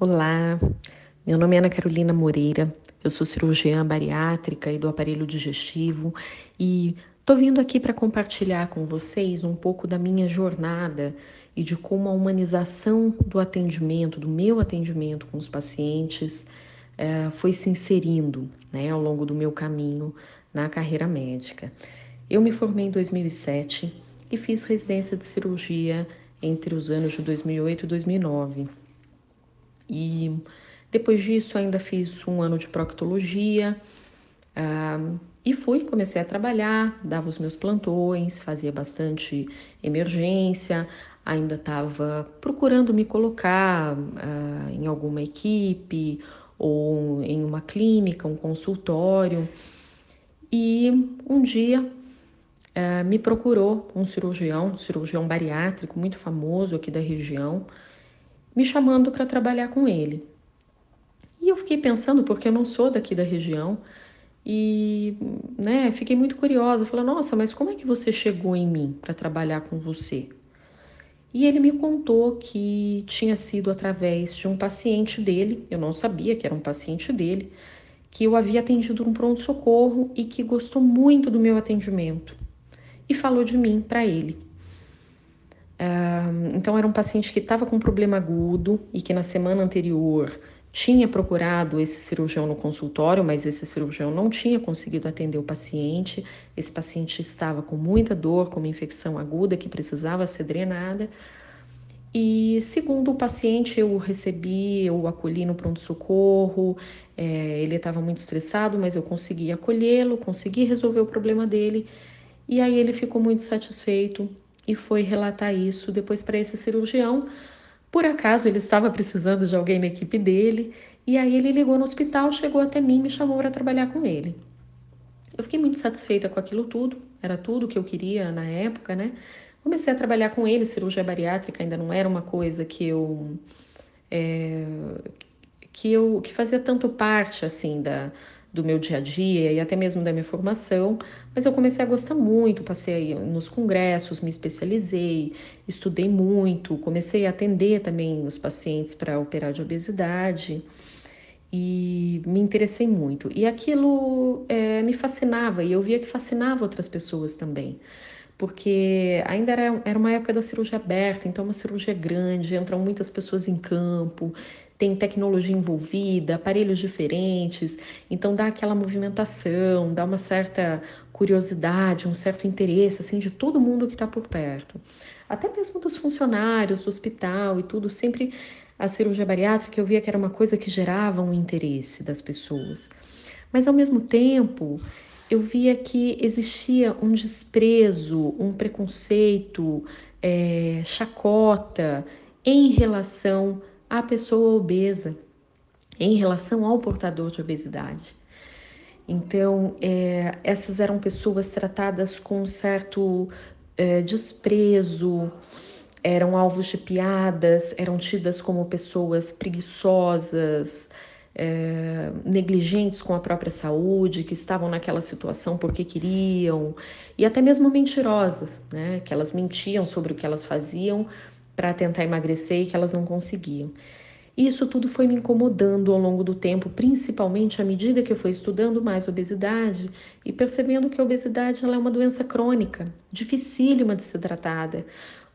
Olá, meu nome é Ana Carolina Moreira, eu sou cirurgiã bariátrica e do aparelho digestivo e estou vindo aqui para compartilhar com vocês um pouco da minha jornada e de como a humanização do atendimento, do meu atendimento com os pacientes, eh, foi se inserindo né, ao longo do meu caminho na carreira médica. Eu me formei em 2007 e fiz residência de cirurgia entre os anos de 2008 e 2009. E depois disso ainda fiz um ano de proctologia uh, e fui, comecei a trabalhar, dava os meus plantões, fazia bastante emergência, ainda estava procurando me colocar uh, em alguma equipe ou em uma clínica, um consultório. E um dia uh, me procurou um cirurgião, um cirurgião bariátrico muito famoso aqui da região, me chamando para trabalhar com ele. E eu fiquei pensando, porque eu não sou daqui da região, e né, fiquei muito curiosa. Falei, nossa, mas como é que você chegou em mim para trabalhar com você? E ele me contou que tinha sido através de um paciente dele, eu não sabia que era um paciente dele, que eu havia atendido no pronto-socorro e que gostou muito do meu atendimento e falou de mim para ele então, era um paciente que estava com um problema agudo e que na semana anterior tinha procurado esse cirurgião no consultório, mas esse cirurgião não tinha conseguido atender o paciente. Esse paciente estava com muita dor, com uma infecção aguda que precisava ser drenada. E segundo o paciente, eu o recebi, eu o acolhi no pronto-socorro. É, ele estava muito estressado, mas eu consegui acolhê-lo, consegui resolver o problema dele. E aí ele ficou muito satisfeito e foi relatar isso depois para esse cirurgião. Por acaso ele estava precisando de alguém na equipe dele e aí ele ligou no hospital, chegou até mim e me chamou para trabalhar com ele. Eu fiquei muito satisfeita com aquilo tudo, era tudo que eu queria na época, né? Comecei a trabalhar com ele, cirurgia bariátrica ainda não era uma coisa que eu é, que eu que fazia tanto parte assim da do meu dia a dia e até mesmo da minha formação, mas eu comecei a gostar muito, passei nos congressos, me especializei, estudei muito, comecei a atender também os pacientes para operar de obesidade e me interessei muito. E aquilo é, me fascinava e eu via que fascinava outras pessoas também. Porque ainda era, era uma época da cirurgia aberta, então uma cirurgia grande, entram muitas pessoas em campo, tem tecnologia envolvida, aparelhos diferentes, então dá aquela movimentação, dá uma certa curiosidade, um certo interesse assim de todo mundo que está por perto. Até mesmo dos funcionários do hospital e tudo, sempre a cirurgia bariátrica eu via que era uma coisa que gerava um interesse das pessoas. Mas ao mesmo tempo, eu via que existia um desprezo, um preconceito, é, chacota em relação à pessoa obesa em relação ao portador de obesidade. Então, é, essas eram pessoas tratadas com um certo é, desprezo, eram alvos de piadas, eram tidas como pessoas preguiçosas, é, negligentes com a própria saúde, que estavam naquela situação porque queriam, e até mesmo mentirosas, né? que elas mentiam sobre o que elas faziam para tentar emagrecer e que elas não conseguiam. Isso tudo foi me incomodando ao longo do tempo, principalmente à medida que eu fui estudando mais obesidade e percebendo que a obesidade é uma doença crônica, dificílima de ser tratada.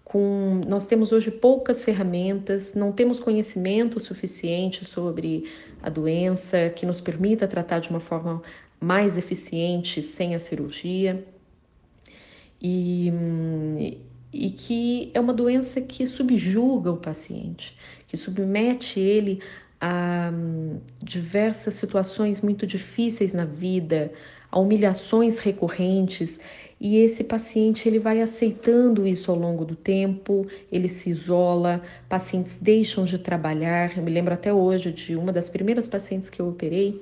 Com, nós temos hoje poucas ferramentas, não temos conhecimento suficiente sobre a doença que nos permita tratar de uma forma mais eficiente sem a cirurgia. E, e que é uma doença que subjuga o paciente, que submete ele a hum, diversas situações muito difíceis na vida, a humilhações recorrentes, e esse paciente ele vai aceitando isso ao longo do tempo, ele se isola, pacientes deixam de trabalhar. Eu me lembro até hoje de uma das primeiras pacientes que eu operei,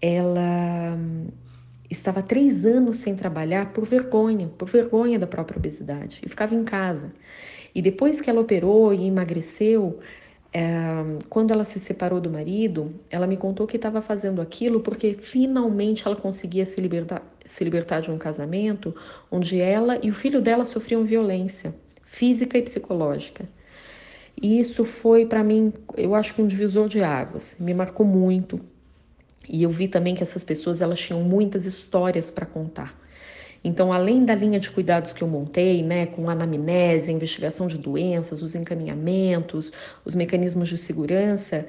ela hum, estava três anos sem trabalhar por vergonha, por vergonha da própria obesidade, e ficava em casa. E depois que ela operou e emagreceu, é, quando ela se separou do marido, ela me contou que estava fazendo aquilo porque finalmente ela conseguia se libertar, se libertar de um casamento onde ela e o filho dela sofriam violência física e psicológica. E isso foi para mim, eu acho que um divisor de águas, me marcou muito. E eu vi também que essas pessoas elas tinham muitas histórias para contar. Então, além da linha de cuidados que eu montei, né, com anamnese, investigação de doenças, os encaminhamentos, os mecanismos de segurança,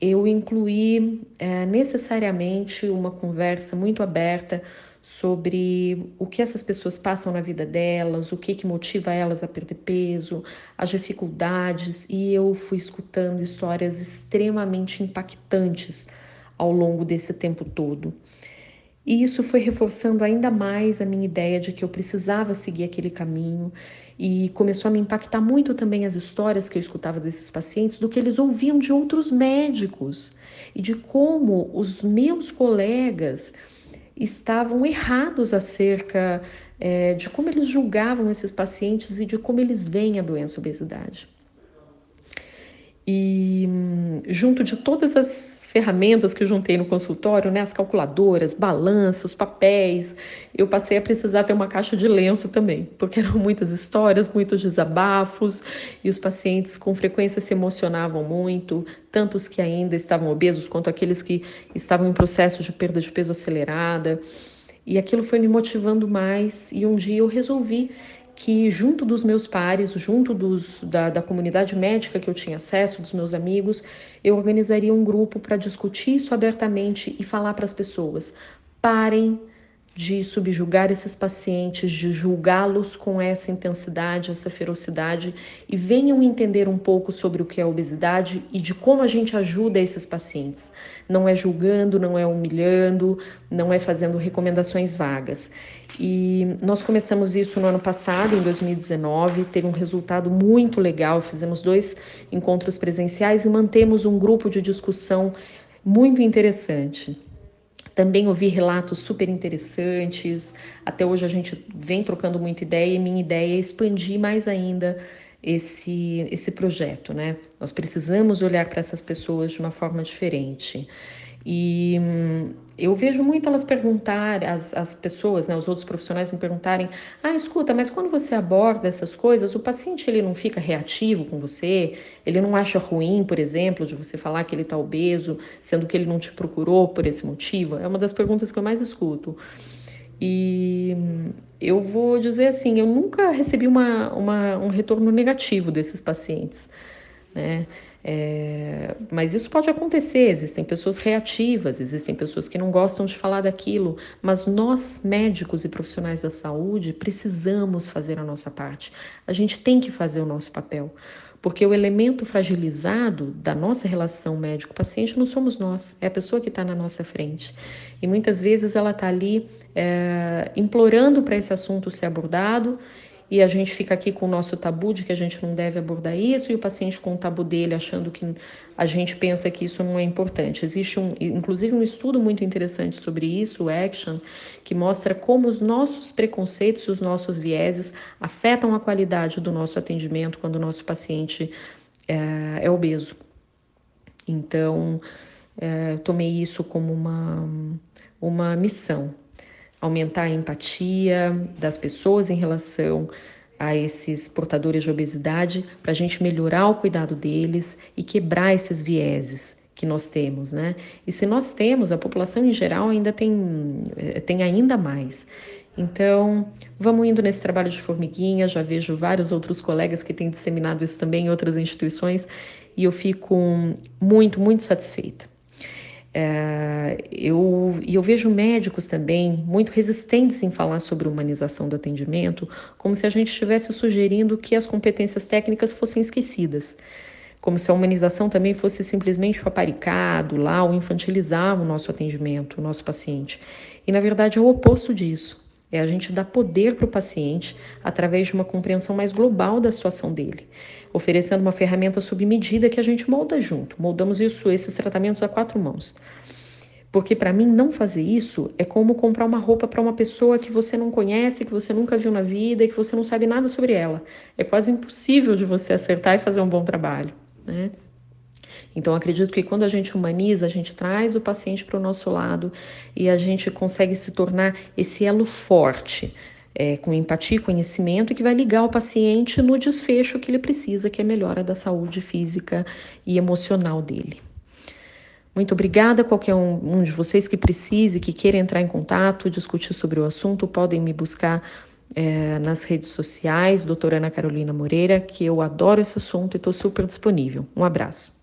eu incluí é, necessariamente uma conversa muito aberta sobre o que essas pessoas passam na vida delas, o que, que motiva elas a perder peso, as dificuldades, e eu fui escutando histórias extremamente impactantes ao longo desse tempo todo. E isso foi reforçando ainda mais a minha ideia de que eu precisava seguir aquele caminho e começou a me impactar muito também as histórias que eu escutava desses pacientes, do que eles ouviam de outros médicos e de como os meus colegas estavam errados acerca é, de como eles julgavam esses pacientes e de como eles veem a doença obesidade. E junto de todas as ferramentas que eu juntei no consultório, né, as calculadoras, balanços, papéis, eu passei a precisar ter uma caixa de lenço também, porque eram muitas histórias, muitos desabafos, e os pacientes com frequência se emocionavam muito, tanto os que ainda estavam obesos quanto aqueles que estavam em processo de perda de peso acelerada. E aquilo foi me motivando mais, e um dia eu resolvi que junto dos meus pares, junto dos, da, da comunidade médica que eu tinha acesso, dos meus amigos, eu organizaria um grupo para discutir isso abertamente e falar para as pessoas: parem de subjugar esses pacientes, de julgá-los com essa intensidade, essa ferocidade e venham entender um pouco sobre o que é obesidade e de como a gente ajuda esses pacientes. Não é julgando, não é humilhando, não é fazendo recomendações vagas. E nós começamos isso no ano passado, em 2019, teve um resultado muito legal. Fizemos dois encontros presenciais e mantemos um grupo de discussão muito interessante. Também ouvi relatos super interessantes. Até hoje a gente vem trocando muita ideia e minha ideia é expandir mais ainda esse, esse projeto, né? Nós precisamos olhar para essas pessoas de uma forma diferente. E hum, eu vejo muito elas perguntar, as, as pessoas, né, os outros profissionais me perguntarem: ah, escuta, mas quando você aborda essas coisas, o paciente ele não fica reativo com você? Ele não acha ruim, por exemplo, de você falar que ele está obeso, sendo que ele não te procurou por esse motivo? É uma das perguntas que eu mais escuto. E hum, eu vou dizer assim: eu nunca recebi uma, uma, um retorno negativo desses pacientes, né? É, mas isso pode acontecer, existem pessoas reativas, existem pessoas que não gostam de falar daquilo, mas nós, médicos e profissionais da saúde, precisamos fazer a nossa parte. A gente tem que fazer o nosso papel, porque o elemento fragilizado da nossa relação médico-paciente não somos nós, é a pessoa que está na nossa frente. E muitas vezes ela está ali é, implorando para esse assunto ser abordado e a gente fica aqui com o nosso tabu de que a gente não deve abordar isso e o paciente com o tabu dele achando que a gente pensa que isso não é importante. Existe um, inclusive um estudo muito interessante sobre isso, o Action, que mostra como os nossos preconceitos, os nossos vieses afetam a qualidade do nosso atendimento quando o nosso paciente é, é obeso. Então, é, tomei isso como uma, uma missão aumentar a empatia das pessoas em relação a esses portadores de obesidade, para a gente melhorar o cuidado deles e quebrar esses vieses que nós temos, né? E se nós temos, a população em geral ainda tem, eh, tem ainda mais. Então, vamos indo nesse trabalho de formiguinha, já vejo vários outros colegas que têm disseminado isso também em outras instituições e eu fico muito, muito satisfeita. É, eu, e eu vejo médicos também muito resistentes em falar sobre humanização do atendimento, como se a gente estivesse sugerindo que as competências técnicas fossem esquecidas, como se a humanização também fosse simplesmente paparicado lá ou infantilizar o nosso atendimento, o nosso paciente. E na verdade é o oposto disso. É a gente dar poder para o paciente através de uma compreensão mais global da situação dele, oferecendo uma ferramenta sob medida que a gente molda junto. Moldamos isso, esses tratamentos a quatro mãos. Porque para mim não fazer isso é como comprar uma roupa para uma pessoa que você não conhece, que você nunca viu na vida e que você não sabe nada sobre ela. É quase impossível de você acertar e fazer um bom trabalho, né? Então, acredito que quando a gente humaniza, a gente traz o paciente para o nosso lado e a gente consegue se tornar esse elo forte é, com empatia e conhecimento que vai ligar o paciente no desfecho que ele precisa, que é a melhora da saúde física e emocional dele. Muito obrigada. Qualquer um, um de vocês que precise, que queira entrar em contato, discutir sobre o assunto, podem me buscar é, nas redes sociais, doutora Ana Carolina Moreira, que eu adoro esse assunto e estou super disponível. Um abraço.